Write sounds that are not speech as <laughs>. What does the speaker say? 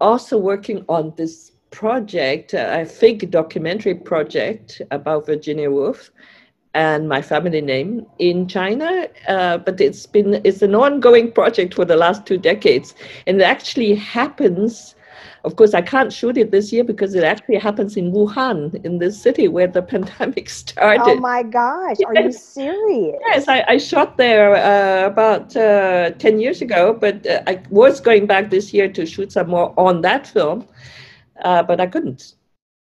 also working on this project, a fig documentary project about Virginia Woolf and my family name in China. Uh, but it's been it's an ongoing project for the last two decades, and it actually happens. Of course, I can't shoot it this year because it actually happens in Wuhan, in the city where the <laughs> pandemic started. Oh my gosh, yes. are you serious? Yes, I, I shot there uh, about uh, 10 years ago, but uh, I was going back this year to shoot some more on that film, uh, but I couldn't